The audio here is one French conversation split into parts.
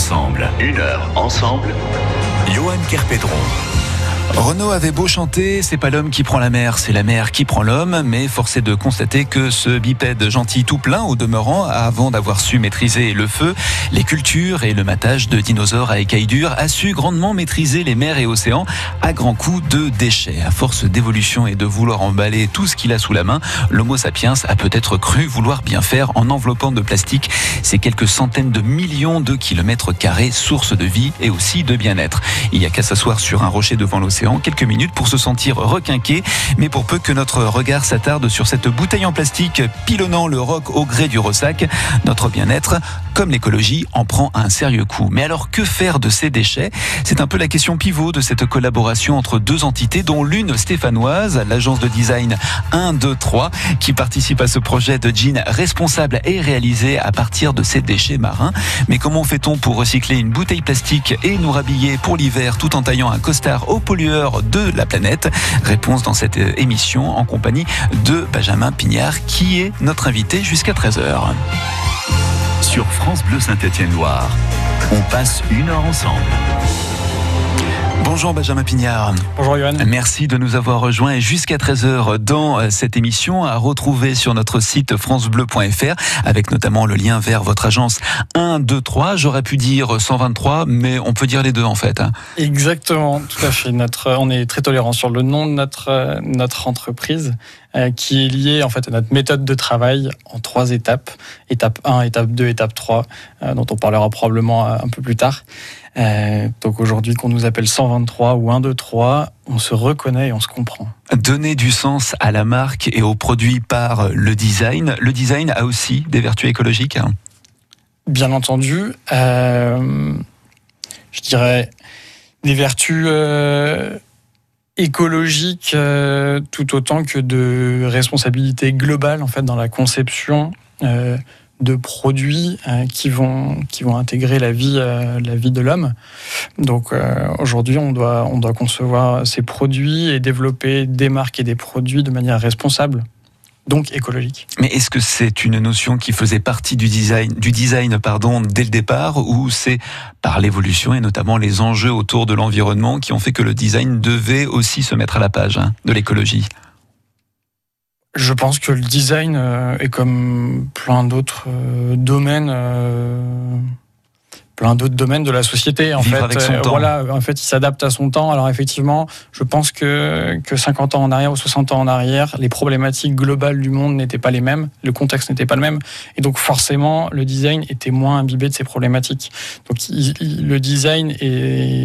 ensemble. Une heure ensemble. Johan Kerpedron. Renaud avait beau chanter, c'est pas l'homme qui prend la mer, c'est la mer qui prend l'homme, mais force est de constater que ce bipède gentil tout plein au demeurant, avant d'avoir su maîtriser le feu, les cultures et le matage de dinosaures à écailles dures, a su grandement maîtriser les mers et océans à grands coups de déchets. À force d'évolution et de vouloir emballer tout ce qu'il a sous la main, l'Homo sapiens a peut-être cru vouloir bien faire en enveloppant de plastique ces quelques centaines de millions de kilomètres carrés, source de vie et aussi de bien-être. Il n'y a qu'à s'asseoir sur un rocher devant l'océan quelques minutes pour se sentir requinqué. Mais pour peu que notre regard s'attarde sur cette bouteille en plastique pilonnant le roc au gré du ressac, notre bien-être, comme l'écologie, en prend un sérieux coup. Mais alors que faire de ces déchets? C'est un peu la question pivot de cette collaboration entre deux entités, dont l'une stéphanoise, l'agence de design 1, 2, 3, qui participe à ce projet de jean responsable et réalisé à partir de ces déchets marins. Mais comment fait-on pour recycler une bouteille plastique et nous rhabiller pour l'hiver tout en taillant un costard au de la planète Réponse dans cette émission en compagnie de Benjamin Pignard qui est notre invité jusqu'à 13h. Sur France Bleu Saint-Étienne-Loire, on passe une heure ensemble. Bonjour Benjamin Pignard. Bonjour Yohann. Merci de nous avoir rejoints jusqu'à 13h dans euh, cette émission à retrouver sur notre site francebleu.fr avec notamment le lien vers votre agence 1, 2, 3. J'aurais pu dire 123, mais on peut dire les deux en fait. Hein. Exactement, tout à fait. Notre, on est très tolérant sur le nom de notre, euh, notre entreprise euh, qui est lié en fait à notre méthode de travail en trois étapes. Étape 1, étape 2, étape 3, dont on parlera probablement un peu plus tard. Euh, donc aujourd'hui, qu'on nous appelle 123 ou 123, on se reconnaît et on se comprend. Donner du sens à la marque et au produit par le design. Le design a aussi des vertus écologiques hein Bien entendu. Euh, je dirais des vertus euh, écologiques tout autant que de responsabilité globale en fait dans la conception de produits euh, qui vont qui vont intégrer la vie euh, la vie de l'homme. Donc euh, aujourd'hui, on doit on doit concevoir ces produits et développer des marques et des produits de manière responsable. Donc écologique. Mais est-ce que c'est une notion qui faisait partie du design, du design pardon, dès le départ, ou c'est par l'évolution et notamment les enjeux autour de l'environnement qui ont fait que le design devait aussi se mettre à la page hein, de l'écologie? Je pense que le design euh, est comme plein d'autres euh, domaines, euh, plein d'autres domaines de la société. En fait, voilà, en fait, il s'adapte à son temps. Alors effectivement, je pense que que 50 ans en arrière ou 60 ans en arrière, les problématiques globales du monde n'étaient pas les mêmes, le contexte n'était pas le même, et donc forcément, le design était moins imbibé de ces problématiques. Donc le design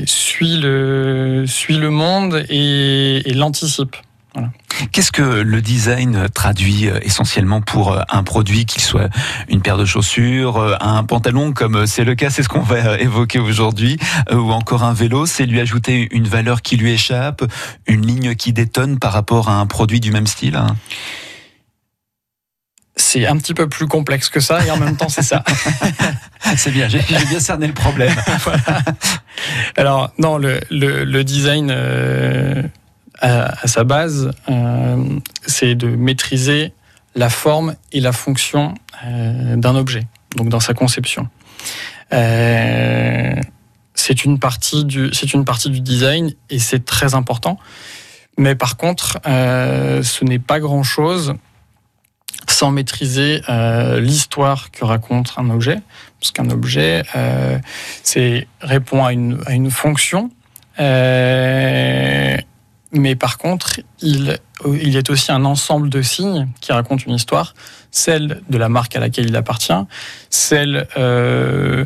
suit le suit le monde et, et l'anticipe. Qu'est-ce que le design traduit euh, essentiellement pour euh, un produit, qu'il soit une paire de chaussures, euh, un pantalon, comme c'est le cas, c'est ce qu'on va évoquer aujourd'hui, ou encore un vélo, c'est lui ajouter une valeur qui lui échappe, une ligne qui détonne par rapport à un produit du même style? C'est un petit peu plus complexe que ça et en même temps c'est ça. c'est bien, j'ai bien cerné le problème. Alors non, le, le, design à, sa base, euh, c'est de maîtriser la forme et la fonction euh, d'un objet, donc dans sa conception. Euh, c'est une partie du design et c'est très important. Mais par contre, ce n'est pas grand chose sans maîtriser l'histoire que raconte un objet, parce qu'un objet, répond à une, fonction. Mais par contre, il, il est aussi un ensemble de signes qui racontent une histoire, celle de la marque à laquelle il appartient, celle euh,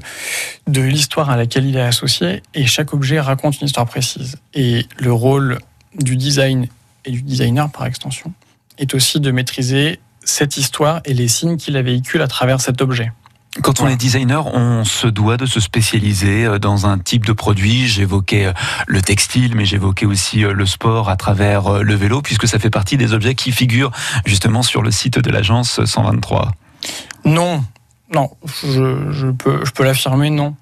de l'histoire à laquelle il est associé, et chaque objet raconte une histoire précise. Et le rôle du design et du designer par extension est aussi de maîtriser cette histoire et les signes qu'il la véhicule à travers cet objet. Quand on est designer, on se doit de se spécialiser euh, dans un type de produit. J'évoquais euh, le textile, mais j'évoquais aussi euh, le sport à travers le vélo, puisque ça fait partie des objets qui figurent justement sur le site de l'agence 123. Non, non, je, peux, je peux l'affirmer, non.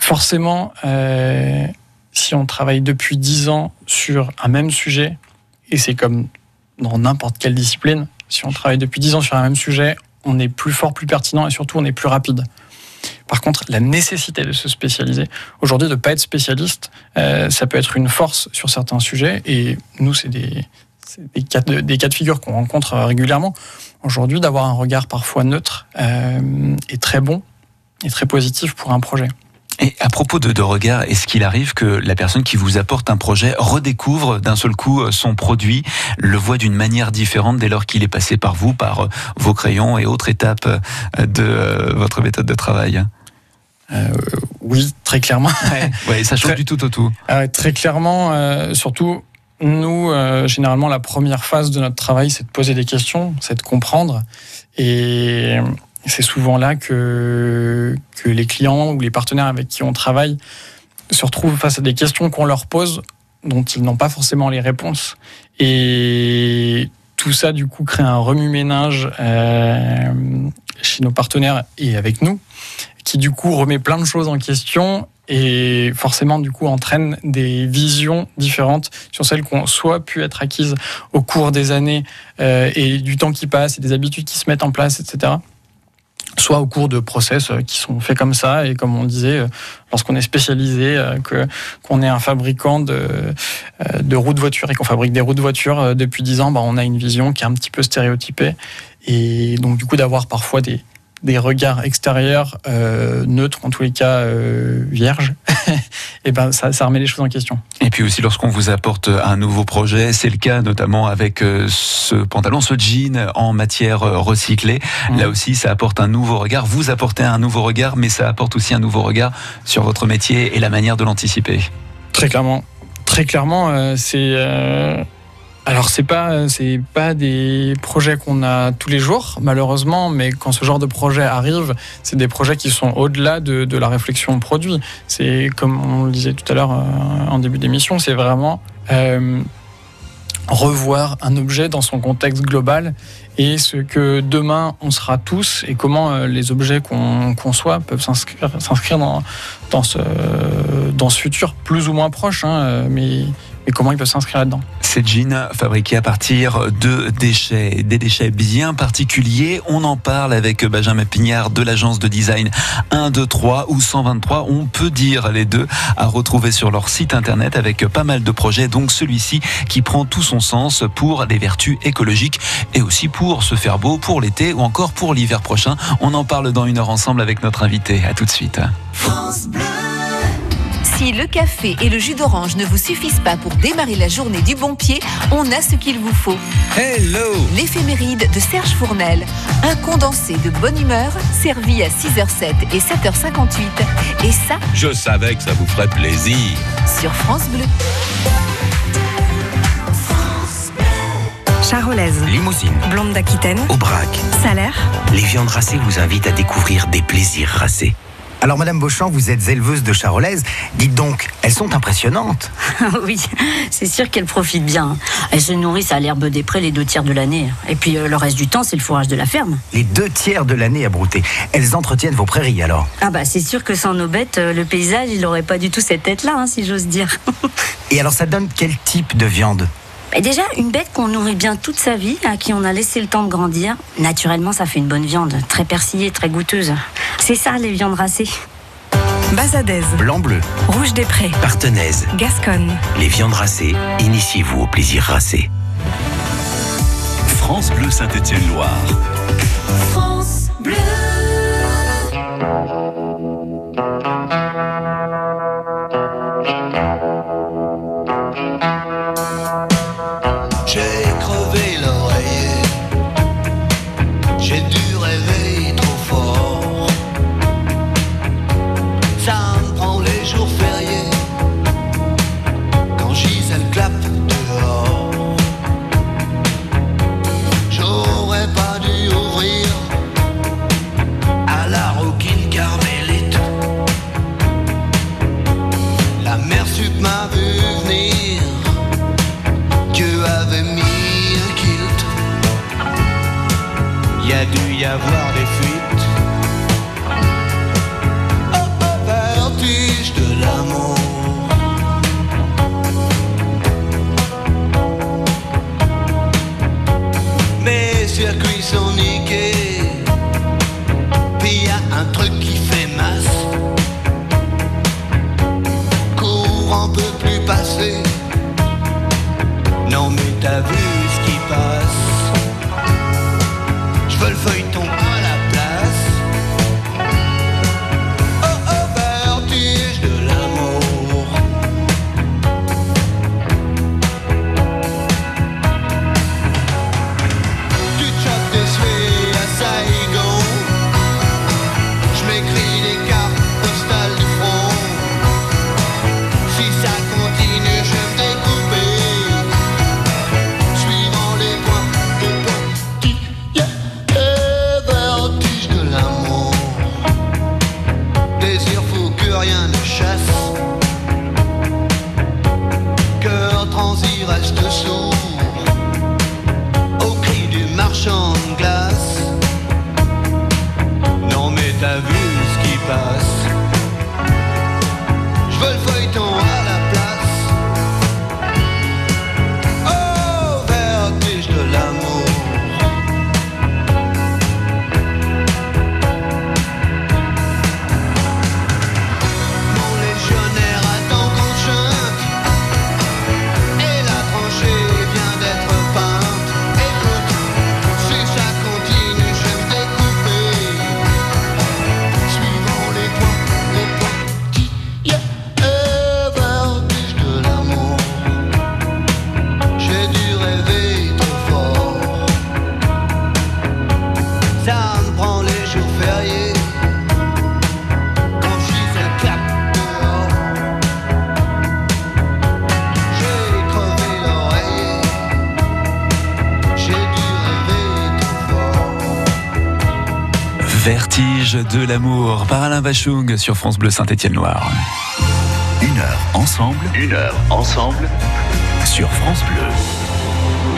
forcément, si on travaille depuis 10 ans sur un même sujet, et c'est comme dans n'importe quelle discipline, si on travaille depuis 10 ans sur un même sujet, on est plus fort, plus pertinent et surtout on est plus rapide. Par contre, la nécessité de se spécialiser, aujourd'hui, de ne pas être spécialiste, euh, ça peut être une force sur certains sujets. Et nous, c'est des, cas de, figure qu'on rencontre régulièrement. Aujourd'hui, d'avoir un regard parfois neutre euh, est très bon et très positif pour un projet. Et à propos de, de regard, est-ce qu'il arrive que la personne qui vous apporte un projet redécouvre d'un seul coup euh, son produit, le voit d'une manière différente dès lors qu'il est passé par vous, par vos crayons et autres étapes de votre méthode de travail euh, oui, très clairement. ouais, ça change très, du tout au tout. Euh, très clairement, euh, surtout, nous, euh, généralement, la première phase de notre travail, c'est de poser des questions, c'est de comprendre. Et c'est souvent là que, les clients ou les partenaires avec qui on travaille se retrouvent face à des questions qu'on leur pose dont ils n'ont pas forcément les réponses. Et tout ça, du coup, crée un remue-ménage euh, chez nos partenaires et avec nous qui du coup remet plein de choses en question et forcément du coup entraîne des visions différentes sur celles qui ont soit pu être acquises au cours des années euh, et du temps qui passe et des habitudes qui se mettent en place, etc. Soit au cours de process euh, qui sont faits comme ça. Et comme on disait, euh, lorsqu'on est spécialisé, que qu'on est un fabricant de, de roues de voiture et qu'on fabrique des roues de voiture depuis 10 ans, bah, on a une vision qui est un petit peu stéréotypée. Et donc du coup d'avoir parfois des des regards extérieurs euh, neutres, en tous les cas euh, vierges, et eh ben ça, ça, remet les choses en question. Et puis aussi lorsqu'on vous apporte un nouveau projet, c'est le cas notamment avec euh, ce pantalon, ce jean en matière recyclée. Mmh. Là aussi, ça apporte un nouveau regard. Vous apportez un nouveau regard, mais ça apporte aussi un nouveau regard sur votre métier et la manière de l'anticiper. Très clairement. Très clairement, c'est alors c'est pas c'est pas des projets qu'on a tous les jours malheureusement, mais quand ce genre de projet arrive, c'est des projets qui sont au-delà de, de, la réflexion produit. C'est comme on le disait tout à l'heure euh, en début d'émission, c'est vraiment euh, revoir un objet dans son contexte global et ce que demain on sera tous et comment euh, les objets qu'on conçoit peuvent s'inscrire dans, dans, ce, dans ce futur plus ou moins proche, hein, mais et comment il peut s'inscrire là-dedans. Ces jeans fabriqués à partir de déchets, des déchets bien particuliers. On en parle avec Benjamin Pignard de l'agence de design 1, 2, 3 ou 123. On peut dire les deux à retrouver sur leur site internet avec pas mal de projets. Donc celui-ci qui prend tout son sens pour des vertus écologiques et aussi pour se faire beau pour l'été ou encore pour l'hiver prochain. On en parle dans une heure ensemble avec notre invité. À tout de suite. France Bleu. Si le café et le jus d'orange ne vous suffisent pas pour démarrer la journée du bon pied, on a ce qu'il vous faut. Hello L'éphéméride de Serge Fournel. Un condensé de bonne humeur, servi à 6h07 et 7h58. Et ça... Je savais que ça vous ferait plaisir. Sur France Bleu. Charolaise, Limousine, Blonde d'Aquitaine, Aubrac, Salaire. Les viandes racées vous invitent à découvrir des plaisirs racés. Alors, Madame Beauchamp, vous êtes éleveuse de charolaise. Dites donc, elles sont impressionnantes. oui, c'est sûr qu'elles profitent bien. Elles se nourrissent à l'herbe des prés les deux tiers de l'année. Et puis euh, le reste du temps, c'est le fourrage de la ferme. Les deux tiers de l'année à brouter. Elles entretiennent vos prairies alors Ah bah c'est sûr que sans nos bêtes, euh, le paysage, il n'aurait pas du tout cette tête-là, hein, si j'ose dire. Et alors ça donne quel type de viande? Et déjà, une bête qu'on nourrit bien toute sa vie, à qui on a laissé le temps de grandir, naturellement, ça fait une bonne viande, très persillée, très goûteuse. C'est ça, les viandes racées. Bazadaise, Blanc-bleu, Rouge des Prés, Partenaise, Gasconne. Les viandes racées, initiez-vous au plaisir racé. France Bleu Saint-Étienne-Loire. France Bleu. De l'amour par Alain Bachung sur France Bleu Saint-Étienne-Loire. Une heure ensemble. Une heure ensemble. Sur France Bleu.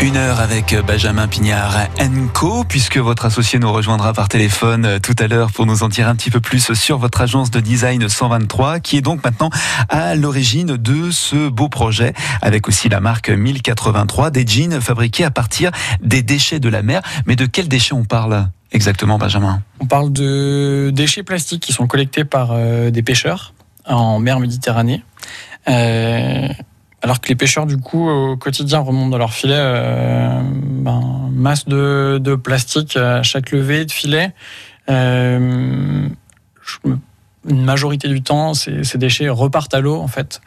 Une heure avec Benjamin Pignard Co, puisque votre associé nous rejoindra par téléphone euh, tout à l'heure pour nous en dire un petit peu plus sur votre agence de design 123, qui est donc maintenant à l'origine de ce beau projet, avec aussi la marque 1083, des jeans fabriqués à partir des déchets de la mer. Mais de quels déchets on parle exactement, Benjamin? On parle de déchets plastiques qui sont collectés par euh, des pêcheurs en mer Méditerranée. Euh, alors que les pêcheurs, du coup, au quotidien, remontent dans leur filet euh, ben, masse de, plastique à chaque levée de filet. Euh, une majorité du temps, ces, déchets repartent à l'eau, en fait.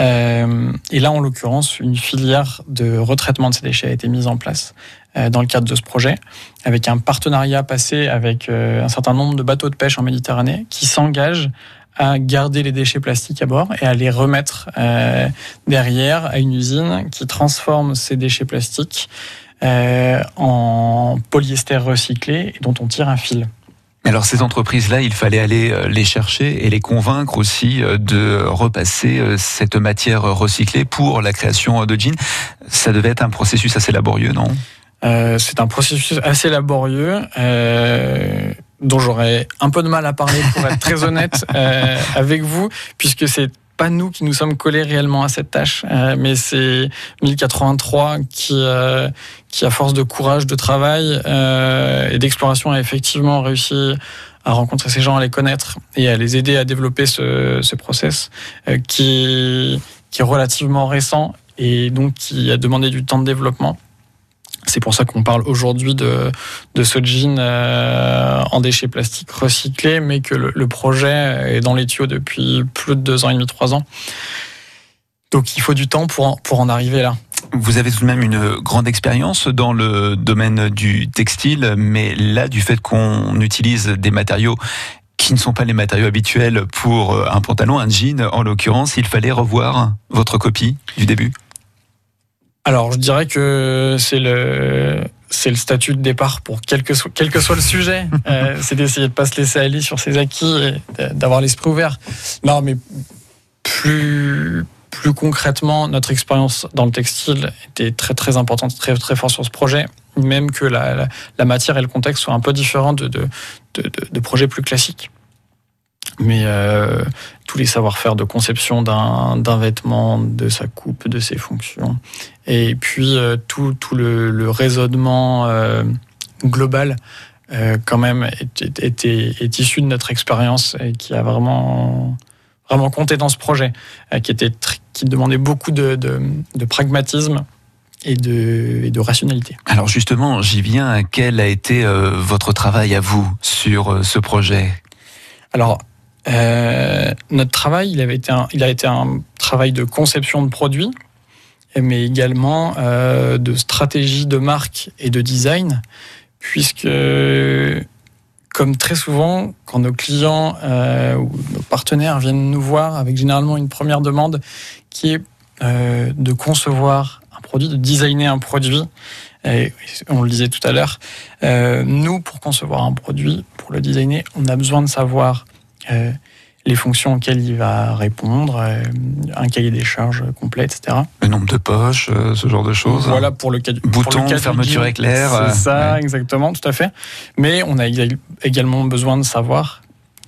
Euh, et là, en l'occurrence, une filière de retraitement de ces déchets a été mise en place euh, dans le cadre de ce projet, avec un partenariat passé avec un certain nombre de bateaux de pêche en Méditerranée qui s'engagent à garder les déchets plastiques à bord et à les remettre euh, derrière à une usine qui transforme ces déchets plastiques euh, en polyester recyclé et dont on tire un fil. Alors ces entreprises-là, il fallait aller euh, les chercher et les convaincre aussi de repasser cette matière recyclée pour la création de jeans. Ça devait être un processus assez laborieux, non? Euh, C'est un processus assez laborieux. Dont j'aurais un peu de mal à parler pour être très honnête euh, avec vous, puisque c'est pas nous qui nous sommes collés réellement à cette tâche, euh, mais c'est 1083 qui, euh, qui, à force de courage, de travail euh, et d'exploration, a effectivement réussi à rencontrer ces gens, à les connaître et à les aider à développer ce, ce process euh, qui, qui est relativement récent et donc qui a demandé du temps de développement. C'est pour ça qu'on parle aujourd'hui de, de ce jean euh, en déchets plastiques recyclés, mais que le, projet est dans les tuyaux depuis plus de deux ans et demi, trois ans. Donc il faut du temps pour en, pour en arriver là. Vous avez tout de même une grande expérience dans le domaine du textile, mais là, du fait qu'on utilise des matériaux qui ne sont pas les matériaux habituels pour un pantalon, un jean en l'occurrence, il fallait revoir votre copie du début? Alors, je dirais que c'est le c'est le statut de départ pour quel que soit, quel que soit le sujet. euh, c'est d'essayer de pas se laisser aller sur ses acquis et d'avoir l'esprit ouvert. Non, mais plus plus concrètement, notre expérience dans le textile était très très importante, très très fort sur ce projet, même que la, la, la matière et le contexte soient un peu différents de, de, de, de projets plus classiques mais euh, tous les savoir-faire de conception d'un vêtement, de sa coupe, de ses fonctions, et puis euh, tout, tout le, le raisonnement euh, global quand même est, est, est, est, issu de notre expérience et qui a vraiment vraiment compté dans ce projet, qui était qui demandait beaucoup de, de, de pragmatisme et de, et de, rationalité. Alors justement, j'y viens. Quel a été votre travail à vous sur ce projet? Alors, euh, notre travail, il, avait été un, il a été un travail de conception de produits, mais également euh, de stratégie de marque et de design, puisque, comme très souvent, quand nos clients euh, ou nos partenaires viennent nous voir avec généralement une première demande qui est euh, de concevoir un produit, de designer un produit, et on le disait tout à l'heure, euh, nous, pour concevoir un produit, pour le designer, on a besoin de savoir euh, les fonctions auxquelles il va répondre, euh, un cahier des charges complet, etc. Le nombre de poches, euh, ce genre de choses. Voilà pour le cas du bouton, pour le fermeture éclair. C'est ça, ouais. exactement, tout à fait. Mais on a également besoin de savoir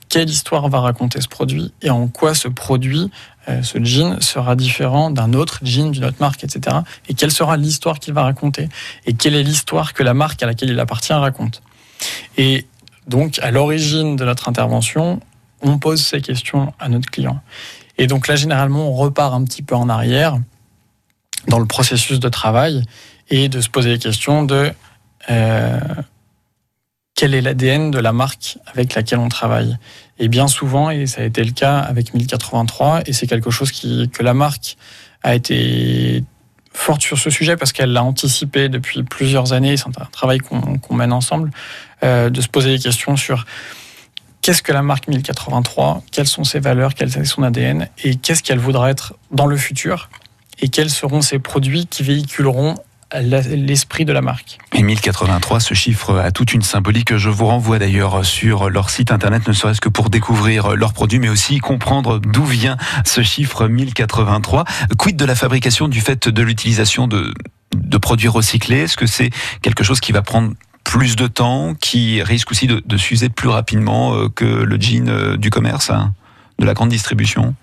quelle histoire va raconter ce produit et en quoi ce produit, euh, ce jean, sera différent d'un autre jean d'une autre marque, etc. Et quelle sera l'histoire qu'il va raconter et quelle est l'histoire que la marque à laquelle il appartient raconte. Et donc, à l'origine de notre intervention, on pose ces questions à notre client. Et donc là, généralement, on repart un petit peu en arrière dans le processus de travail et de se poser les questions de euh, quel est l'ADN de la marque avec laquelle on travaille? Et bien souvent, et ça a été le cas avec 1083, et c'est quelque chose qui, que la marque a été forte sur ce sujet parce qu'elle l'a anticipé depuis plusieurs années, c'est un travail qu'on qu mène ensemble, euh, de se poser des questions sur qu'est-ce que la marque 1083, quelles sont ses valeurs, quel est son ADN et qu'est-ce qu'elle voudra être dans le futur? Et quels seront ses produits qui véhiculeront l'esprit de la marque? Et 1083, ce chiffre a toute une symbolique. Je vous renvoie d'ailleurs sur leur site internet, ne serait-ce que pour découvrir leurs produits, mais aussi comprendre d'où vient ce chiffre 1083. Quid de la fabrication du fait de l'utilisation de, de produits recyclés? Est-ce que c'est quelque chose qui va prendre plus de temps, qui risque aussi de, de s'user plus rapidement euh, que le jean euh, du commerce, hein, de la grande distribution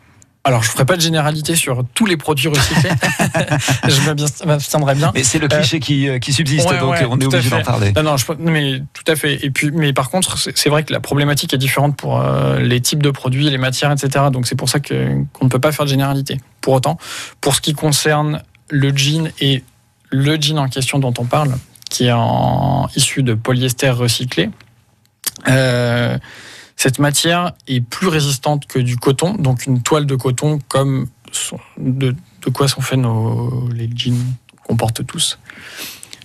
Alors, je ne ferai pas de généralité sur tous les produits recyclés. je m'abs- m'abstiendrai bien. Mais c'est le cliché qui, euh, qui subsiste, Ouais, donc ouais, on est obligé d'en parler. Non, non, je, mais tout à fait. Et puis, mais par contre, c'est vrai que la problématique est différente pour euh, les types de produits, les matières, etc. Donc c'est pour ça qu'on ne peut pas faire de généralité. Pour autant, pour ce qui concerne le jean et le jean en question dont on parle, qui est en, issu de polyester recyclé, euh, cette matière est plus résistante que du coton, donc une toile de coton comme de, de quoi sont faits nos, les jeans qu'on porte tous.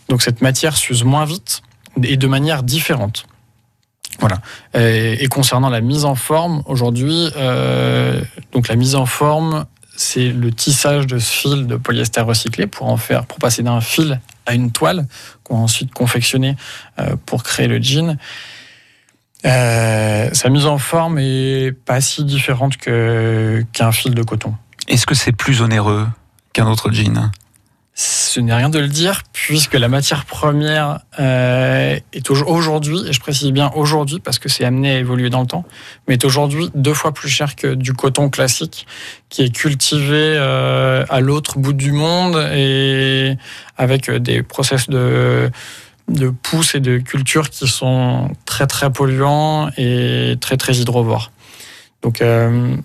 Donc cette matière s'use moins vite et de manière différente. Voilà. Et, et concernant la mise en forme, aujourd'hui, euh, donc la mise en forme, c'est le tissage de ce fil de polyester recyclé pour en faire, pour passer d'un fil à une toile qu'on va ensuite confectionner euh, pour créer le jean. Euh, sa mise en forme est pas si différente qu'un fil de coton. Est-ce que c'est plus onéreux qu'un autre jean? Ce n'est rien de le dire, puisque la matière première euh, est au- aujourd'hui, et je précise bien aujourd'hui parce que c'est amené à évoluer dans le temps, mais est aujourd'hui deux fois plus cher que du coton classique qui est cultivé euh, à l'autre bout du monde et avec des process de de pousses et de culture qui sont très très polluants et très très hydrovores. Donc euh,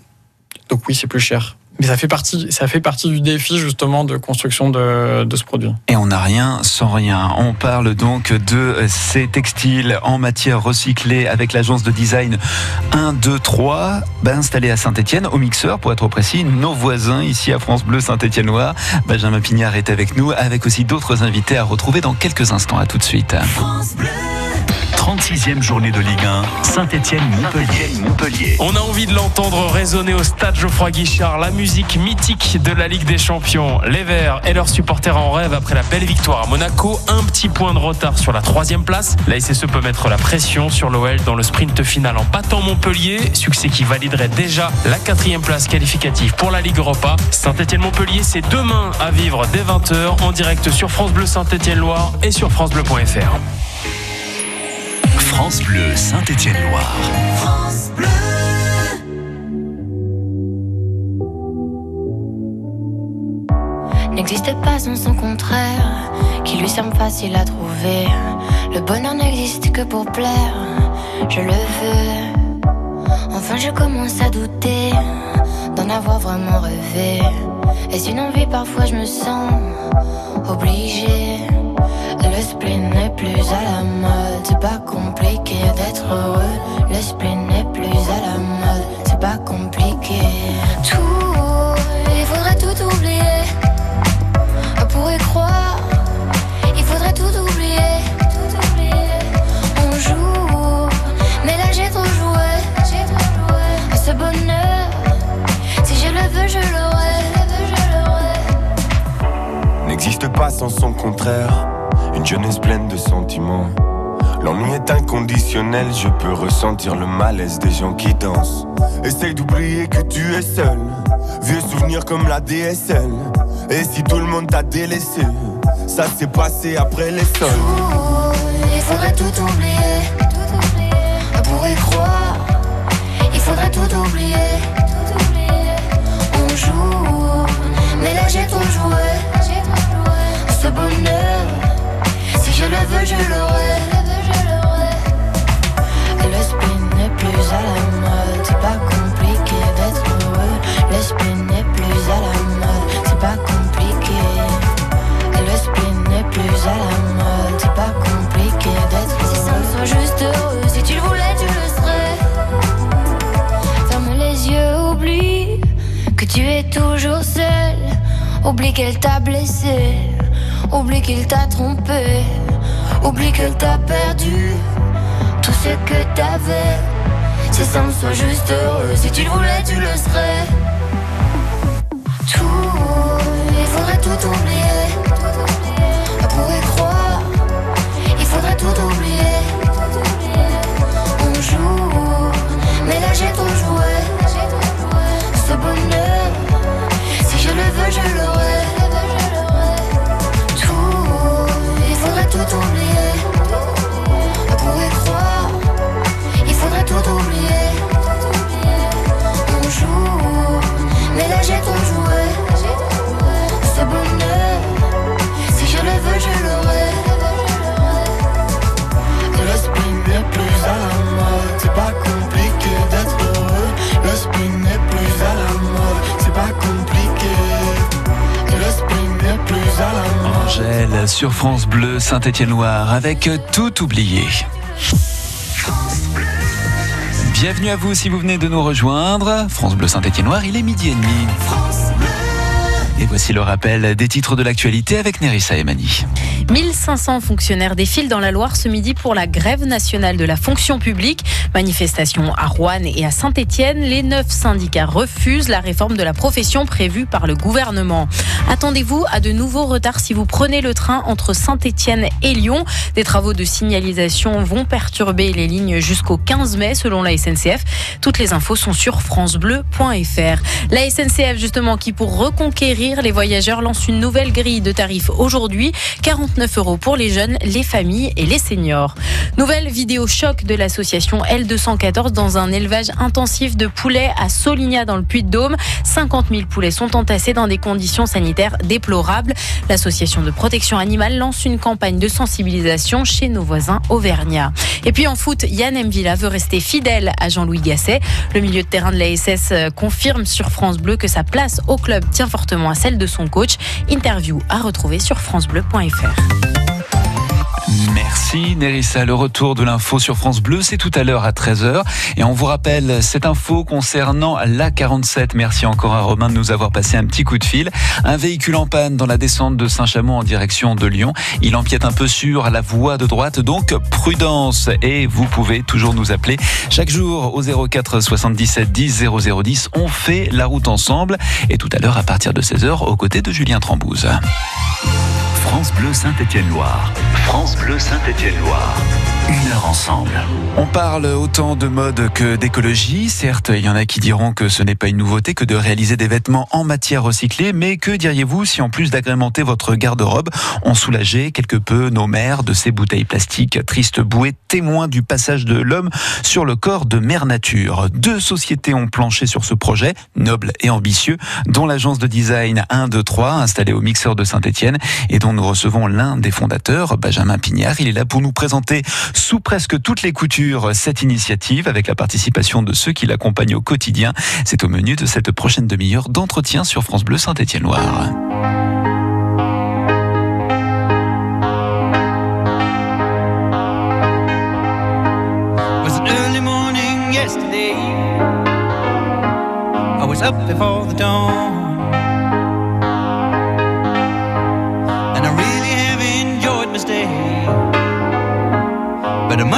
donc oui, c'est plus cher. Mais ça fait partie, ça fait partie du défi justement de construction de, de ce produit. Et on n'a rien sans rien. On parle donc de ces textiles en matière recyclée avec l'agence de design 1, 2, 3, ben, installée à Saint-Etienne, au mixeur pour être précis, nos voisins ici à France Bleu Saint-Etienne-Noir. Benjamin Pignard est avec nous, avec aussi d'autres invités à retrouver dans quelques instants. À tout de suite. 36e journée de Ligue 1, Saint-Étienne-Montpellier. Montpellier. On a envie de l'entendre résonner au stade Geoffroy Guichard, la musique mythique de la Ligue des Champions. Les Verts et leurs supporters en rêve après la belle victoire à Monaco. Un petit point de retard sur la troisième place. La SSE peut mettre la pression sur l'OL dans le sprint final en battant Montpellier. Succès qui validerait déjà la quatrième place qualificative pour la Ligue Europa. Saint-Étienne-Montpellier, c'est demain à vivre dès 20h en direct sur France Bleu Saint-Étienne-Loire et sur FranceBleu.fr. France Bleu Saint-Étienne-Loire. n'existe pas sans son contraire, qui lui semble facile à trouver. Le bonheur n'existe que pour plaire, je le veux. Enfin, je commence à douter d'en avoir vraiment rêvé. Est-ce une envie Parfois, je me sens obligée. Le spleen n'est plus à la mode, c'est pas compliqué d'être heureux. Le spleen n'est plus à la mode, c'est pas compliqué. Tout, il faudrait tout oublier pour y croire. Il faudrait tout oublier, tout oublier. On joue, mais là j'ai trop joué. J'ai trop joué. Ce bonheur, si je le veux. Je l'aurai. n'existe pas sans son contraire. Une jeunesse pleine de sentiments. L'ennui est inconditionnel, je peux ressentir le malaise des gens qui dansent. Essaye d'oublier que tu es seul. Vieux souvenirs comme la DSL. Et si tout le monde t'a délaissé, ça s'est passé après les sols. Il faudrait tout oublier. Pour y croire, il faudrait tout oublier, tout oublier. On joue, mais là j'ai trop joué. Ce bonheur, je le veux, je l'aurai. Le spin n'est plus à la mode, c'est pas compliqué d'être heureux. Le spin n'est plus à la mode, c'est pas compliqué. Le spin n'est plus à la mode, c'est pas compliqué d'être heureux. Si ça me soit juste heureux, si tu le voulais, tu le serais. Ferme les yeux, oublie que tu es toujours seul. Oublie qu'elle t'a blessé, oublie qu'il t'a trompé, oublie qu'elle t'a perdu tout ce que t'avais. Si ça me soit juste heureux, si tu le voulais, tu le serais. Sur France Bleu Saint-Étienne-Loire avec Tout oublié. Bienvenue à vous si vous venez de nous rejoindre. France Bleu Saint-Étienne-Loire, il est midi et demi. Voici le rappel des titres de l'actualité avec Nerissa Emani. 1500 fonctionnaires défilent dans la Loire ce midi pour la grève nationale de la fonction publique. Manifestation à Rouen et à Saint-Étienne. Les neuf syndicats refusent la réforme de la profession prévue par le gouvernement. Attendez-vous à de nouveaux retards si vous prenez le train entre Saint-Étienne et Lyon. Des travaux de signalisation vont perturber les lignes jusqu'au 15 mai selon la SNCF. Toutes les infos sont sur francebleu.fr. La SNCF justement qui pour reconquérir les voyageurs lance une nouvelle grille de tarifs aujourd'hui. 49 euros pour les jeunes, les familles et les seniors. Nouvelle vidéo choc de l'association L214 dans un élevage intensif de poulets à Solignat dans le Puy-de-Dôme. 50 000 poulets sont entassés dans des conditions sanitaires déplorables. L'association de protection animale lance une campagne de sensibilisation chez nos voisins auvergnats. Et puis en foot, Yann Mvilla veut rester fidèle à Jean-Louis Gasset. Le milieu de terrain de la SS confirme sur France Bleu que sa place au club tient fortement à celle de son coach. Interview à retrouver sur francebleu.fr. Merci Nerissa. Le retour de l'info sur France Bleu, c'est tout à l'heure à 13h. Et on vous rappelle cette info concernant l'A47. Merci encore à Romain de nous avoir passé un petit coup de fil. Un véhicule en panne dans la descente de Saint-Chamond en direction de Lyon. Il empiète un peu sur la voie de droite, donc prudence. Et vous pouvez toujours nous appeler chaque jour au 04 77 10 0010. On fait la route ensemble. Et tout à l'heure à partir de 16h aux côtés de Julien Trambouze. France Bleu Saint-Étienne-Loire. France Bleu Saint-Étienne-Loire. Une heure ensemble. On parle autant de mode que d'écologie. Certes, il y en a qui diront que ce n'est pas une nouveauté que de réaliser des vêtements en matière recyclée, mais que diriez-vous si en plus d'agrémenter votre garde-robe, on soulageait quelque peu nos mères de ces bouteilles plastiques? Tristes bouées, témoins du passage de l'homme sur le corps de mère nature. Deux sociétés ont planché sur ce projet, noble et ambitieux, dont l'agence de design 1, 2, 3, installée au mixeur de Saint-Etienne, et dont nous recevons l'un des fondateurs, Benjamin Pignard. Il est là pour nous présenter sous presque toutes les coutures cette initiative avec la participation de ceux qui l'accompagnent au quotidien. C'est au menu de cette prochaine demi-heure d'entretien sur France Bleu Saint-Étienne-Loire.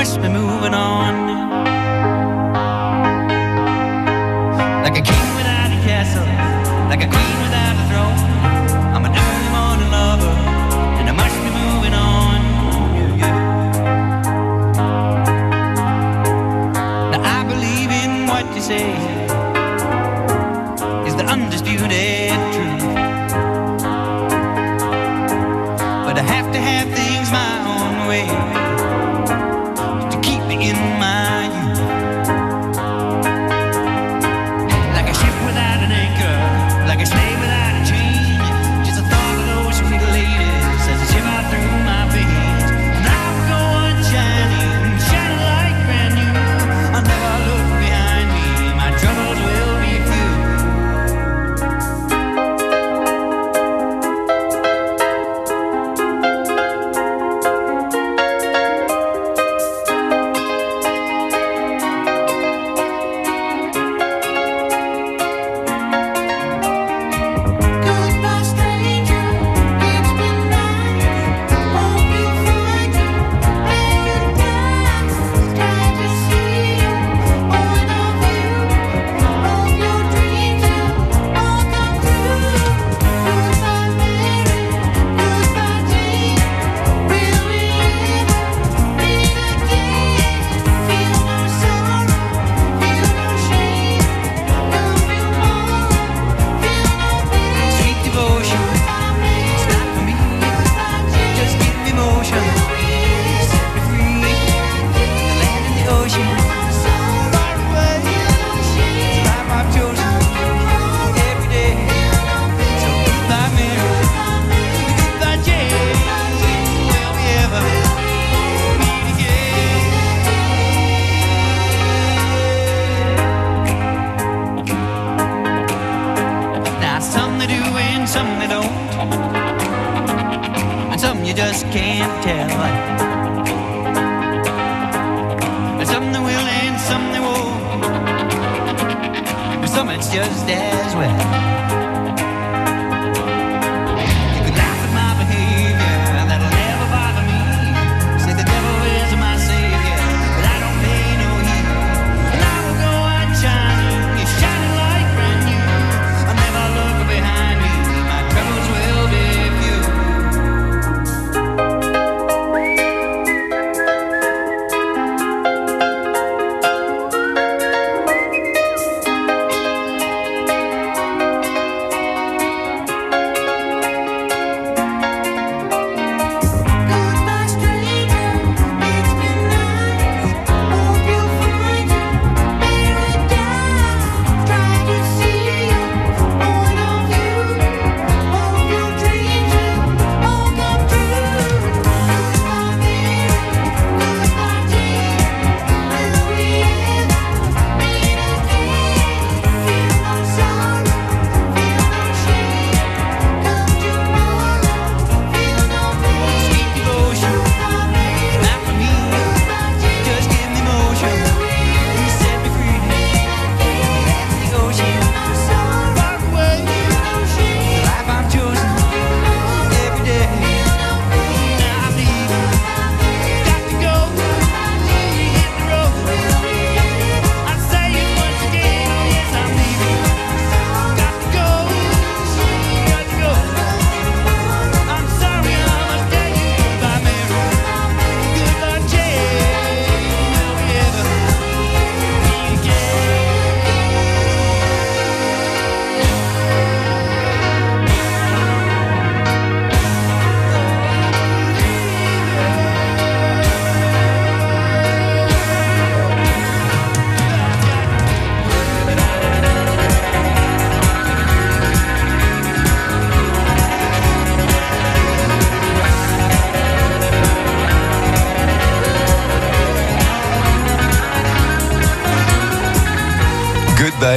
Must be moving on. Like a king without a castle, like a queen without a throne. I'm an early morning lover, and I must be moving on. Yeah, yeah. Now I believe in what you say is the undisputed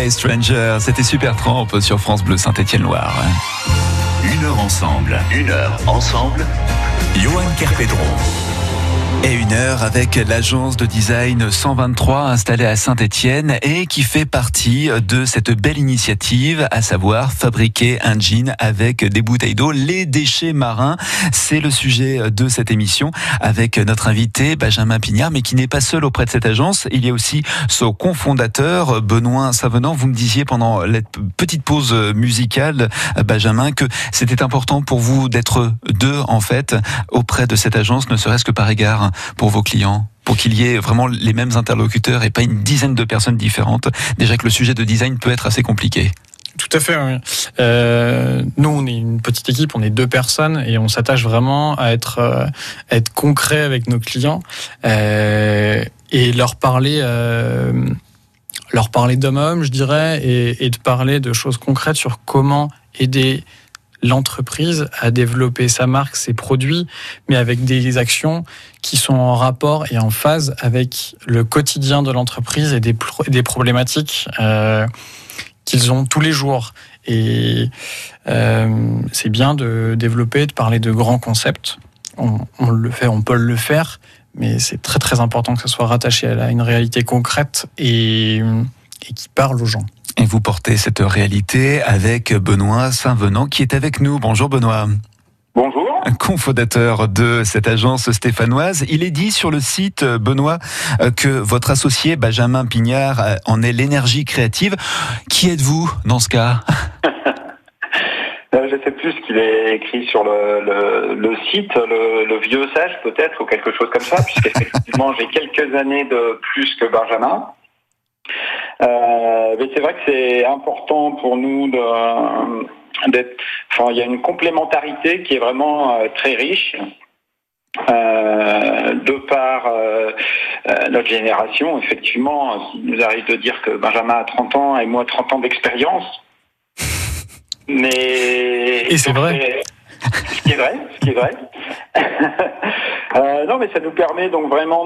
Stranger, c'était Super Tramp sur France Bleu Saint-Étienne-Loire. Une heure ensemble, une heure ensemble. Johan Kerpedron. Et une heure avec l'agence de design 123 installée à Saint-Étienne et qui fait partie de cette belle initiative, à savoir fabriquer un jean avec des bouteilles d'eau, les déchets marins. C'est le sujet de cette émission avec notre invité Benjamin Pignard, mais qui n'est pas seul auprès de cette agence. Il y a aussi son cofondateur Benoît Savenant. Vous me disiez pendant la petite pause musicale, Benjamin, que c'était important pour vous d'être deux en fait auprès de cette agence, ne serait-ce que par égard pour vos clients pour qu'il y ait vraiment les mêmes interlocuteurs et pas une dizaine de personnes différentes. Déjà que le sujet de design peut être assez compliqué. Tout à fait. Euh, nous, on est une petite équipe, on est deux personnes et on s'attache vraiment à être, euh, concret avec nos clients euh, et leur parler, leur parler d'homme à homme, je dirais, et de parler de choses concrètes sur comment aider l'entreprise à développer sa marque, ses produits, mais avec des actions qui sont en rapport et en phase avec le quotidien de l'entreprise et des, pro- des problématiques euh, qu'ils ont tous les jours. Et euh, c'est bien de développer, de parler de grands concepts. On, le fait, on peut le faire, mais c'est très très important que ça soit rattaché à une réalité concrète et qui parle aux gens. Et vous portez cette réalité avec Benoît Saint-Venant qui est avec nous. Bonjour Benoît. Bonjour. Cofondateur de cette agence stéphanoise. Il est dit sur le site, euh, Benoît, euh, que votre associé Benjamin Pignard euh, en est l'énergie créative. Qui êtes-vous dans ce cas Je sais plus ce qu'il est écrit sur le, le, le site, le, le vieux sage peut-être, ou quelque chose comme ça, puisqu'effectivement j'ai quelques années de plus que Benjamin. Euh, mais c'est vrai que c'est important pour nous de, d'être. Enfin, il y a une complémentarité qui est vraiment euh, très riche. Euh, de par euh, euh, notre génération, effectivement, il nous arrive de dire que Benjamin a 30 ans et moi 30 ans d'expérience. Mais Et c'est vrai. Ce qui est vrai, ce qui est vrai. Euh, non, mais ça nous permet donc vraiment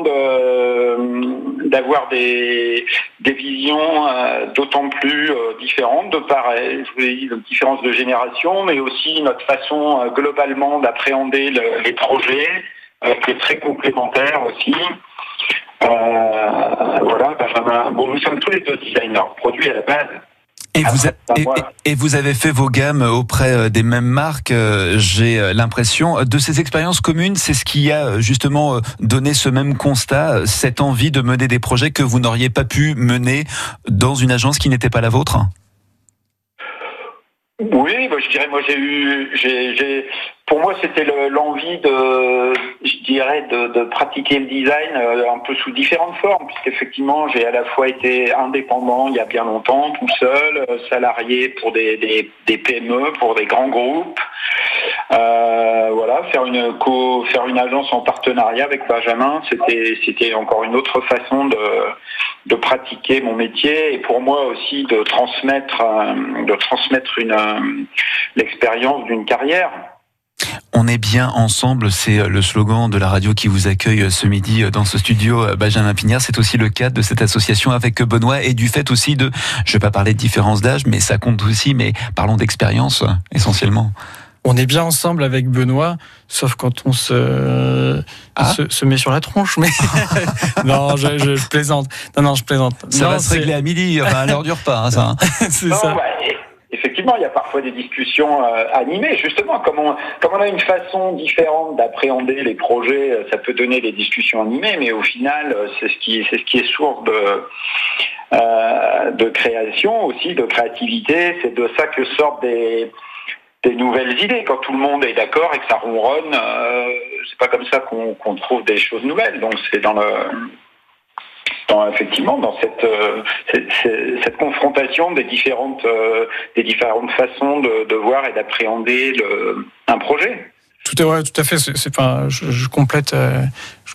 d'avoir des, visions euh, d'autant plus euh, différentes, de par, euh, je vous dit, différence de génération, mais aussi notre façon globalement d'appréhender le- les projets, qui est très complémentaire aussi. Voilà, Benjamin. Bon, nous sommes tous les deux designers, produits à la base. Et vous, a- ben, et, vous avez fait vos gammes auprès euh, des mêmes marques, euh, j'ai euh, l'impression. De ces expériences communes, c'est ce qui a justement donné ce même constat, cette envie de mener des projets que vous n'auriez pas pu mener dans une agence qui n'était pas la vôtre? Oui, bah, je dirais, moi j'ai eu, j'ai, pour moi c'était le- l'envie de, je dirais, de, de pratiquer le design euh, un peu sous différentes formes, puisqu'effectivement j'ai à la fois été indépendant il y a bien longtemps, tout seul, euh, salarié pour des, des, des PME, pour des grands groupes, voilà, faire une co, faire une agence en partenariat avec Benjamin, c'était, c'était encore une autre façon de de pratiquer mon métier et pour moi aussi de transmettre euh, de transmettre une euh, l'expérience d'une carrière. On est bien ensemble, c'est euh, le slogan de la radio qui vous accueille euh, ce midi euh, dans ce studio euh, Benjamin Pignard. C'est aussi le cadre de cette association avec Benoît et du fait aussi de, je vais pas parler de différence d'âge, mais ça compte aussi, mais parlons d'expérience euh, essentiellement. On est bien ensemble avec Benoît, sauf quand on se, Ah. se, se met sur la tronche. Mais non, je, je- je plaisante. Non, non, je plaisante. Ça Non, va se c'est- régler à midi, enfin à l'heure du repas, hein, ça. hein. c'est ça. bah, effectivement, il y a parfois des discussions euh, animées. Justement, comme on, comme on a une façon différente d'appréhender les projets, euh, ça peut donner des discussions animées, mais au final, euh, c'est ce qui, c'est ce qui est source de, euh, de création aussi, de créativité. C'est de ça que sortent des, des nouvelles idées. Quand tout le monde est d'accord et que ça ronronne, euh, c'est pas comme ça qu'on trouve des choses nouvelles. Donc c'est dans le dans, effectivement dans cette, euh, cette, confrontation des différentes euh, des différentes façons de, voir et d'appréhender un projet. Tout, ouais, tout à fait. Je, complète,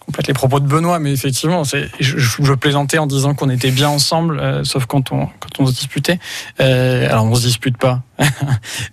complète les propos de Benoît, mais effectivement, c'est, je, plaisantais en disant qu'on était bien ensemble, euh, sauf quand on, quand on se disputait. Euh, alors, on se dispute pas,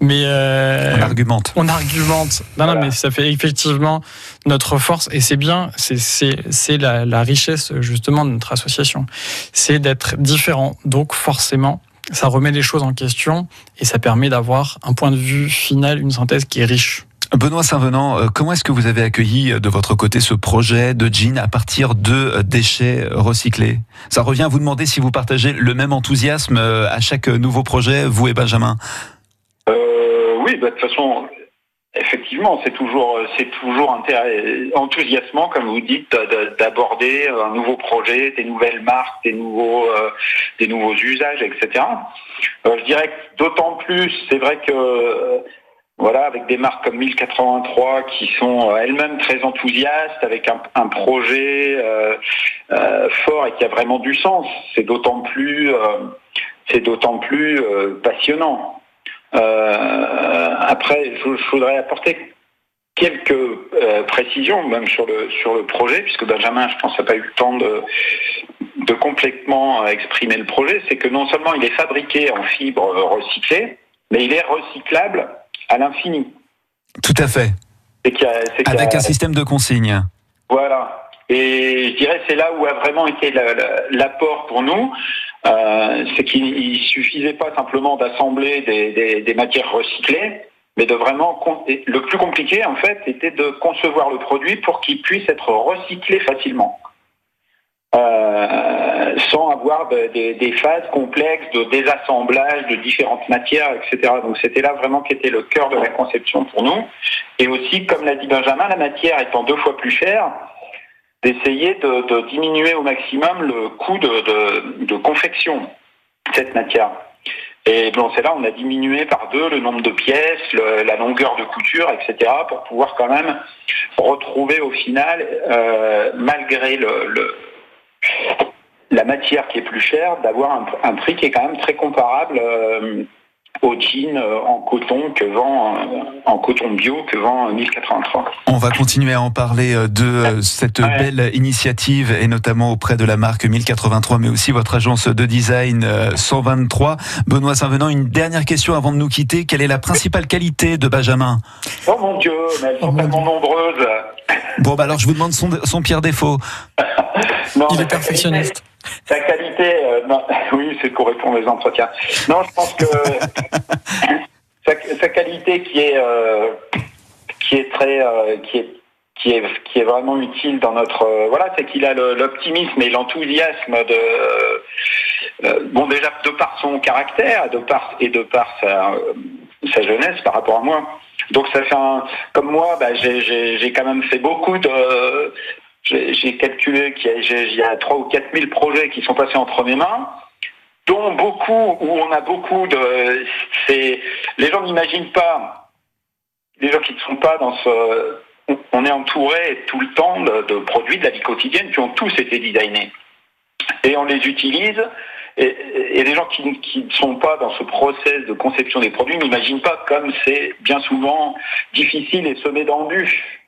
mais euh, On argumente. on argumente. Non, non, mais ça fait effectivement notre force et c'est bien. C'est, c'est, c'est la, la richesse justement de notre association. C'est d'être différent. Donc, forcément, ça remet les choses en question et ça permet d'avoir un point de vue final, une synthèse qui est riche. Benoît Saint-Venant, euh, comment est-ce que vous avez accueilli euh, de votre côté ce projet de jean à partir de euh, déchets recyclés? Ça revient à vous demander si vous partagez le même enthousiasme à chaque nouveau projet, vous et Benjamin. Oui, bah, de toute façon, effectivement, c'est toujours, toujours enthousiasmant, comme vous dites, de- de- d'aborder un nouveau projet, des nouvelles marques, des nouveaux, usages, etc. Je dirais que d'autant plus, c'est vrai que voilà, avec des marques comme 1083 qui sont euh, elles-mêmes très enthousiastes, avec un, projet euh, euh, fort et qui a vraiment du sens, c'est d'autant plus, euh, c'est d'autant plus euh, passionnant. Euh, après, je, voudrais apporter quelques précisions, même sur le sur le projet, puisque Benjamin, je pense, n'a pas eu le temps de de complètement exprimer le projet. C'est que non seulement il est fabriqué en fibre recyclée, mais il est recyclable à l'infini. Tout à fait. A- a- Avec un système de consigne. voilà. Et je dirais c'est là où a vraiment été la- la- l'apport pour nous, euh, c'est qu'il il suffisait pas simplement d'assembler des, des- des matières recyclées, mais de vraiment le plus compliqué en fait était de concevoir le produit pour qu'il puisse être recyclé facilement. Sans avoir de- des- phases complexes de désassemblage de différentes matières, etc. Donc c'était là vraiment qui était le cœur de la conception pour nous. Et aussi, comme l'a dit Benjamin, la matière étant deux fois plus chère, d'essayer de, diminuer au maximum le coût de, de- confection de cette matière. Et c'est là on a diminué par deux le nombre de pièces, la longueur de couture, etc., pour pouvoir quand même retrouver au final, euh, malgré le- la matière qui est plus chère, d'avoir un, un prix qui est quand même très comparable euh, au jean euh, en coton que vend euh, en coton bio que vend euh, 1083. On va continuer à en parler de euh, cette belle initiative et notamment auprès de la marque 1083 mais aussi votre agence de design euh, 123. Benoît Saint-Venant, une dernière question avant de nous quitter. Quelle est la principale qualité de Benjamin? Oh mon Dieu, mais elles sont tellement nombreuses. Bon bah alors je vous demande son, son pire défaut. Non, Il est perfectionniste. sa qualité, euh, non, oui, c'est pour répondre aux entretiens. Non, je pense que sa, sa qualité qui est euh, qui est très euh, qui est qui est qui est vraiment utile dans notre euh, voilà, c'est qu'il a l'optimisme et l'enthousiasme de euh, bon déjà de par son caractère, de par et de par sa euh, sa jeunesse par rapport à moi. Donc ça fait un comme moi, bah, j'ai quand même fait beaucoup de j'ai calculé qu'il y a, j'ai- il y a 3 ou 4 000 projets qui sont passés entre mes mains, dont beaucoup, où on a beaucoup de... Les gens n'imaginent pas, les gens qui ne sont pas dans ce... on- est entouré tout le temps de produits de la vie quotidienne qui ont tous été designés. Et on les utilise. Et, les gens qui, ne sont pas dans ce process de conception des produits n'imaginent pas comme c'est bien souvent difficile et semé d'embûches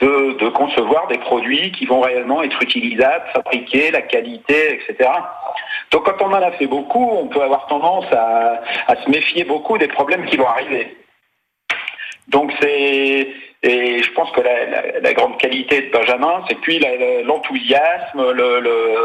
de, de concevoir des produits qui vont réellement être utilisables, fabriqués, la qualité, etc. Donc quand on en a fait beaucoup, on peut avoir tendance à, à se méfier beaucoup des problèmes qui vont arriver. Donc c'est et je pense que la, grande qualité de Benjamin, c'est la- la- l'enthousiasme, le, le,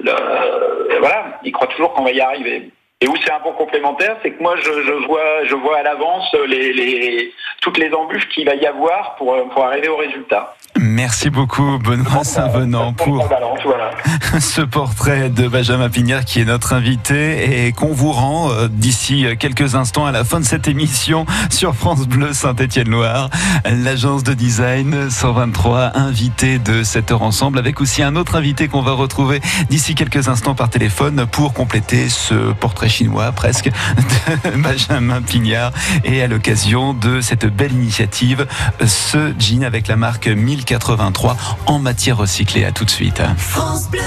le- voilà, il croit toujours qu'on va y arriver. Et où c'est un bon complémentaire, c'est que moi je, je vois je vois à l'avance les, les toutes les embûches qu'il va y avoir pour, pour arriver au résultat. Merci beaucoup Benoît Saint-Venant pour Balance, voilà. ce portrait de Benjamin Pignard qui est notre invité et qu'on vous rend euh, d'ici quelques instants à la fin de cette émission sur France Bleu Saint-Étienne-Loire. L'agence de design 123 invité de cette heure ensemble avec aussi un autre invité qu'on va retrouver d'ici quelques instants par téléphone pour compléter ce portrait chinois presque de Benjamin Pignard et à l'occasion de cette belle initiative ce jean avec la marque 1083 en matière recyclée. À tout de suite. France Bleu.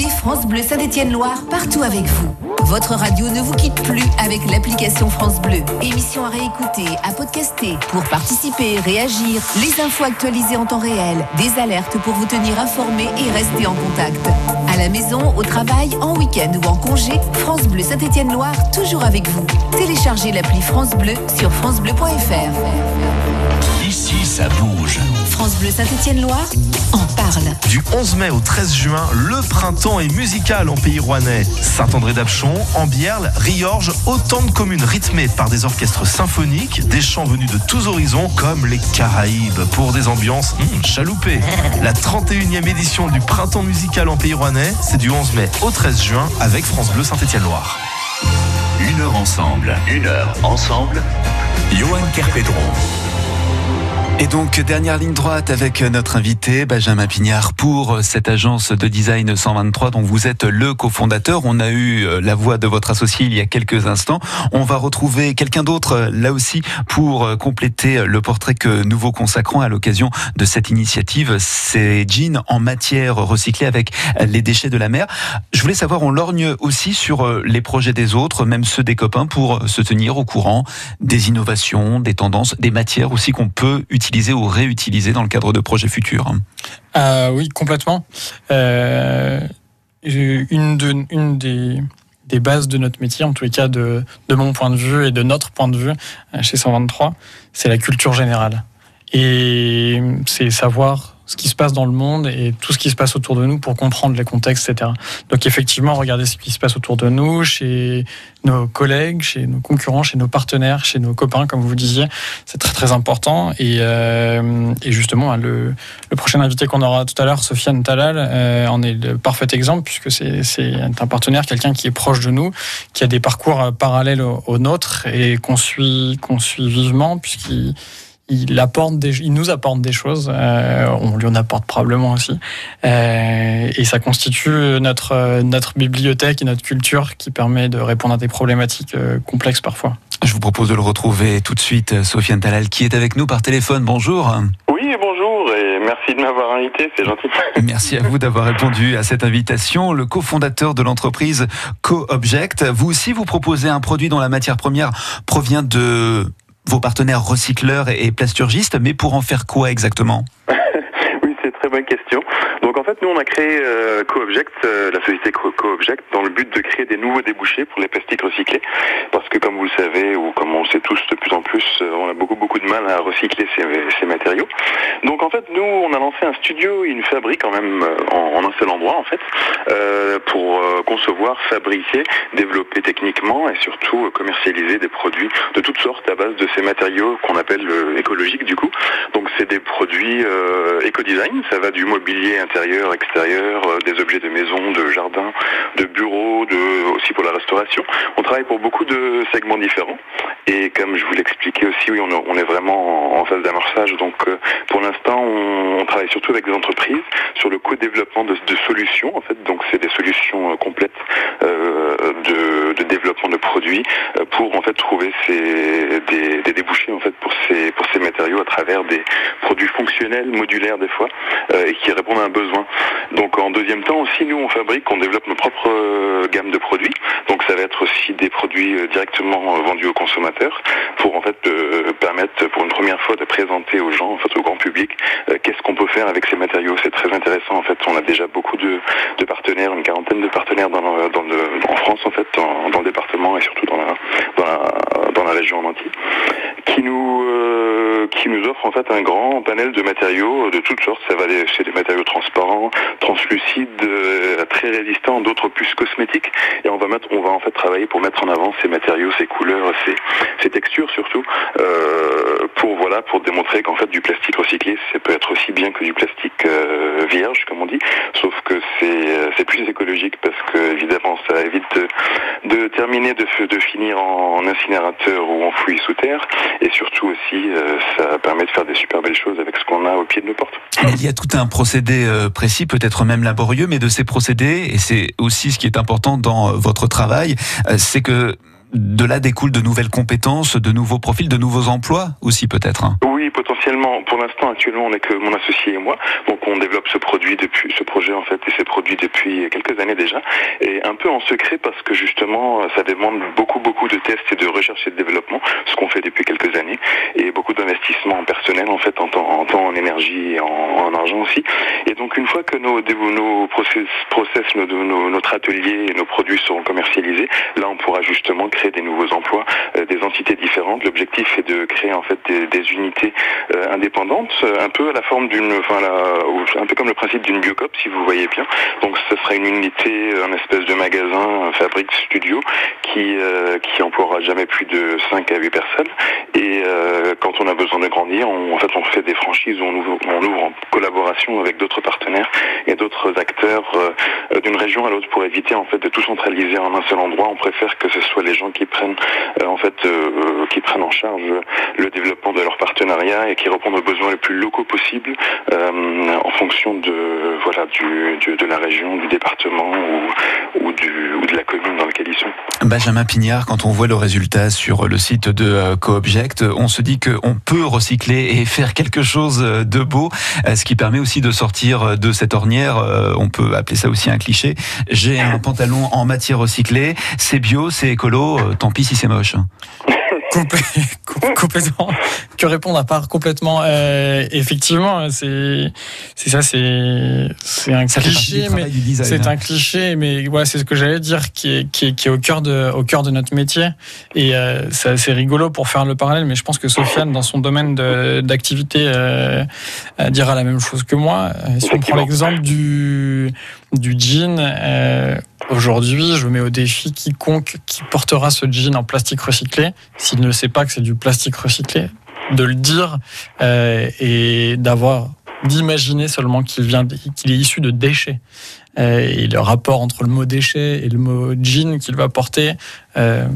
France Bleu Saint-Étienne-Loire partout avec vous. Votre radio ne vous quitte plus avec l'application France Bleu. Émission à réécouter, à podcaster. Pour participer, réagir, les infos actualisées en temps réel, des alertes pour vous tenir informé et rester en contact. À la maison, au travail, en week-end ou en congé, France Bleu Saint-Étienne-Loire, toujours avec vous. Téléchargez l'appli France Bleu sur francebleu.fr. Ici, ça bouge. France Bleu Saint-Étienne-Loire, en parle. Du 11 mai au 13 juin, le printemps est musical en pays rouennais. Saint-André-d'Apchon, Ambierle, Riorges, autant de communes rythmées par des orchestres symphoniques, des chants venus de tous horizons, comme les Caraïbes, pour des ambiances hum, chaloupées. La 31e édition du printemps musical en pays rouennais, c'est du 11 mai au 13 juin avec France Bleu Saint-Étienne-Loire. Une heure ensemble. Une heure ensemble. Johan Kerpedron. Et donc, dernière ligne droite avec notre invité, Benjamin Pignard, pour cette agence de design 123 dont vous êtes le cofondateur. On a eu euh, la voix de votre associé il y a quelques instants. On va retrouver quelqu'un d'autre euh, là aussi pour euh, compléter le portrait que nous vous consacrons à l'occasion de cette initiative. C'est jeans en matière recyclée avec les déchets de la mer. Je voulais savoir, on lorgne aussi sur les projets des autres, même ceux des copains, pour se tenir au courant des innovations, des tendances, des matières aussi qu'on peut utiliser ou réutiliser dans le cadre de projets futurs. Euh, oui, complètement. Euh, une des, des bases de notre métier, en tous les cas de, de mon point de vue et de notre point de vue euh, chez 123, c'est la culture générale. Et c'est savoir ce qui se passe dans le monde et tout ce qui se passe autour de nous pour comprendre les contextes, etc. Donc effectivement, regarder ce qui se passe autour de nous, chez nos collègues, chez nos concurrents, chez nos partenaires, chez nos copains, comme vous disiez, c'est très très important. Et, euh, justement, le, le, prochain invité qu'on aura tout à l'heure, Sofiane Talal, euh, en est le parfait exemple puisque c'est un partenaire, quelqu'un qui est proche de nous, qui a des parcours parallèles aux, aux nôtres et qu'on suit, qu'on suit vivement puisqu'il il, apporte des, il nous apporte des choses, euh, on lui en apporte probablement aussi, euh, et ça constitue notre, notre bibliothèque et notre culture qui permet de répondre à des problématiques euh, complexes parfois. Je vous propose de le retrouver tout de suite, Sofiane Talal, qui est avec nous par téléphone. Bonjour. Oui, bonjour, et merci de m'avoir invité, c'est gentil. Merci à vous d'avoir répondu à cette invitation. Le cofondateur de l'entreprise Co-Object, vous aussi, vous proposez un produit dont la matière première provient de vos partenaires recycleurs et plasturgistes, mais pour en faire quoi exactement Oui, c'est une très bonne question. Donc en nous, on a créé euh, CoObject, euh, la société Co- CoObject, dans le but de créer des nouveaux débouchés pour les plastiques recyclés. Parce que, comme vous le savez, ou comme on le sait tous de plus en plus, euh, on a beaucoup, beaucoup de mal à recycler ces, matériaux. Donc, en fait, nous, on a lancé un studio et une fabrique, quand même, euh, en, en un seul endroit, en fait, pour concevoir, fabriquer, développer techniquement et surtout commercialiser des produits de toutes sortes à base de ces matériaux qu'on appelle écologiques, du coup. Donc, c'est des produits éco-design, ça va du mobilier intérieur, extérieur, euh, des objets de maison, de jardin, de bureau, de, aussi pour la restauration. On travaille pour beaucoup de segments différents. Et comme je vous l'expliquais aussi, oui, on, est vraiment en, phase d'amorçage. Donc, euh, pour l'instant, on, travaille surtout avec des entreprises sur le co-développement de, solutions. En fait, donc c'est des solutions euh, complètes de, développement de produits pour en fait trouver des, des débouchés en fait pour ces pour ces matériaux à travers des produits fonctionnels, modulaires des fois, et qui répondent à un besoin. Donc en deuxième temps aussi, nous on fabrique, on développe nos propres euh, gammes de produits. Donc ça va être aussi des produits euh, directement euh, vendus aux consommateurs pour en fait permettre pour une première fois de présenter aux gens, en fait au grand public, qu'est-ce qu'on peut faire avec ces matériaux. C'est très intéressant en fait. On a déjà beaucoup de, partenaires, une quarantaine de partenaires dans en France en fait, dans, le département et surtout dans la, dans la, région en entier, qui nous euh, qui nous offre en fait un grand panel de matériaux de toutes sortes. Ça va chez des matériaux transparents, translucides, euh, très résistants, d'autres plus cosmétiques. Et on va mettre, on va en fait travailler pour mettre en avant ces matériaux, ces couleurs, ces, textures surtout, euh, pour voilà, pour démontrer qu'en fait du plastique recyclé, ça peut être aussi bien que du plastique euh, vierge, comme on dit. Sauf que c'est plus écologique parce que évidemment ça évite de, terminer, de, finir en incinérateur ou enfoui sous terre, et surtout aussi ça permet de faire des super belles choses avec ce qu'on a au pied de nos portes. Il y a tout un procédé euh, précis, peut-être même laborieux, mais de ces procédés, et c'est aussi ce qui est important dans euh, votre travail, euh, c'est que de là découlent de nouvelles compétences, de nouveaux profils, de nouveaux emplois aussi peut-être. hein. Oui, potentiellement. Pour l'instant, actuellement, on n'est que mon associé et moi. Donc, on développe ce produit depuis, ce projet en fait, et ces produits depuis quelques années déjà. Et un peu en secret parce que justement, ça demande beaucoup, beaucoup de tests et de recherche et de développement, ce qu'on fait depuis quelques années, et beaucoup d'investissements en fait, en temps, en, temps, en énergie et en, en argent aussi. Et donc, une fois que nos, nos process, notre atelier et nos produits seront commercialisés, là, on pourra justement créer des nouveaux emplois, euh, des entités différentes. L'objectif est de créer en fait des, unités euh, indépendantes, euh, un peu à la forme d'une, enfin, un peu comme le principe d'une biocop, si vous voyez bien. Donc, ce sera une unité, un espèce de magasin, un fabrique studio qui qui emploiera jamais plus de 5 à 8 personnes. Et quand on a besoin de grandir, on, en fait, on fait des franchises on ouvre, on ouvre en collaboration avec d'autres partenaires et d'autres acteurs d'une région à l'autre pour éviter en fait de tout centraliser en un seul endroit. On préfère que ce soit les gens qui prennent euh, en fait euh, qui prennent en charge le développement de leur partenariat et qui répondent aux besoins les plus locaux possibles euh, en fonction de voilà du, de la région, du département ou, du, ou de la commune dans laquelle ils sont. Benjamin Pignard, quand on voit le résultat sur le site de euh, CoObject, on se dit qu'on peut recycler et faire quelque chose de beau, euh, ce qui permet aussi de sortir de cette ornière. euh, On peut appeler ça aussi un cliché. J'ai un pantalon en matière recyclée, c'est bio, c'est écolo, euh, tant pis si c'est moche. Complètement. Que répondre à part complètement euh, Effectivement, c'est c'est ça, c'est c'est un Ça cliché, mais c'est hein. un cliché, mais voilà, c'est ce que j'allais dire, qui est, qui est, qui est au cœur de au cœur de notre métier. Et euh, c'est assez rigolo pour faire le parallèle, mais je pense que Sofiane, dans son domaine de- d'activité, euh, euh, dira la même chose que moi. Euh, Si on prend l'exemple du du jean. Aujourd'hui, je mets au défi quiconque qui portera ce jean en plastique recyclé, s'il ne sait pas que c'est du plastique recyclé, de le dire euh, et d'avoir d'imaginer seulement qu'il vient qu'il est issu de déchets. Euh, et le rapport entre le mot déchet et le mot jean qu'il va porter euh,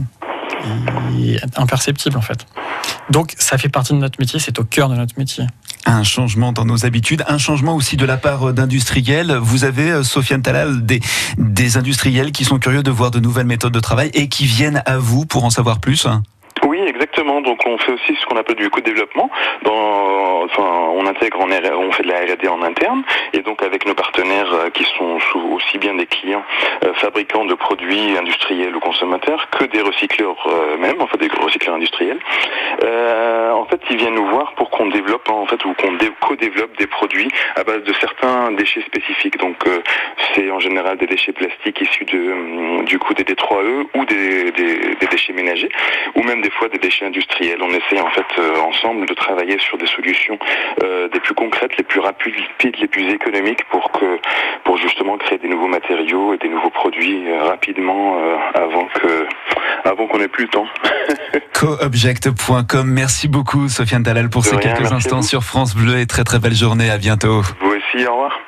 imperceptible en fait. Donc ça fait partie de notre métier, c'est au cœur de notre métier. Un changement dans nos habitudes, un changement aussi de la part d'industriels. Vous avez, euh, Sofiane Talal, des, des industriels qui sont curieux de voir de nouvelles méthodes de travail et qui viennent à vous pour en savoir plus Oui, exactement. Donc on fait aussi ce qu'on appelle du co-développement. Enfin, on intègre, en on fait de la R&D en interne, et donc avec nos partenaires euh, qui sont aussi bien des clients euh, fabricants de produits industriels ou consommateurs que des recycleurs euh, même, enfin des recycleurs industriels. Euh, en fait, ils viennent nous voir pour qu'on développe en fait ou qu'on dé- co-développe des produits à base de certains déchets spécifiques. Donc, c'est en général des déchets plastiques issus de hum, du coup des D3E ou des, des- des déchets ménagers ou même des fois des déchets industriels. On essaie en fait euh, ensemble de travailler sur des solutions euh, des plus concrètes, les plus rapides, les plus économiques pour que pour justement créer des nouveaux matériaux et des nouveaux produits euh, rapidement avant que avant qu'on ait plus le temps. Coobject.com. Merci beaucoup, Sofiane Talal, pour De ces rien, quelques instants sur France Bleu et très très belle journée. À bientôt. Vous aussi, au revoir.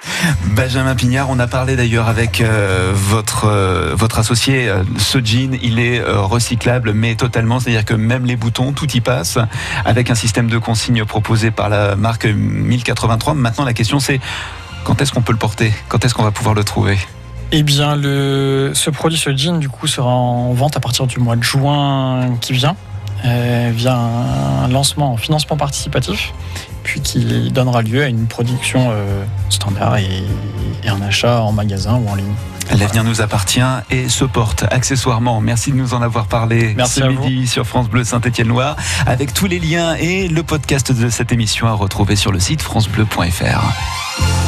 Benjamin Pignard, on a parlé d'ailleurs avec euh, votre votre associé. ce jean, il est recyclable, mais totalement. C'est-à-dire même les boutons, tout y passe, avec un système de consigne proposé par la marque 1083. Maintenant, la question c'est quand est-ce qu'on peut le porter? Quand est-ce qu'on va pouvoir le trouver? Eh bien, le, ce produit, ce jean, du coup, sera en vente à partir du mois de juin qui vient, via un lancement en financement participatif, puis qui donnera lieu à une production euh, standard et, et un achat en magasin ou en ligne. L'avenir nous appartient et se porte accessoirement. Merci de nous en avoir parlé Merci ce à vous. midi sur France Bleu Saint-Étienne-Loire avec tous les liens et le podcast de cette émission à retrouver sur le site francebleu.fr.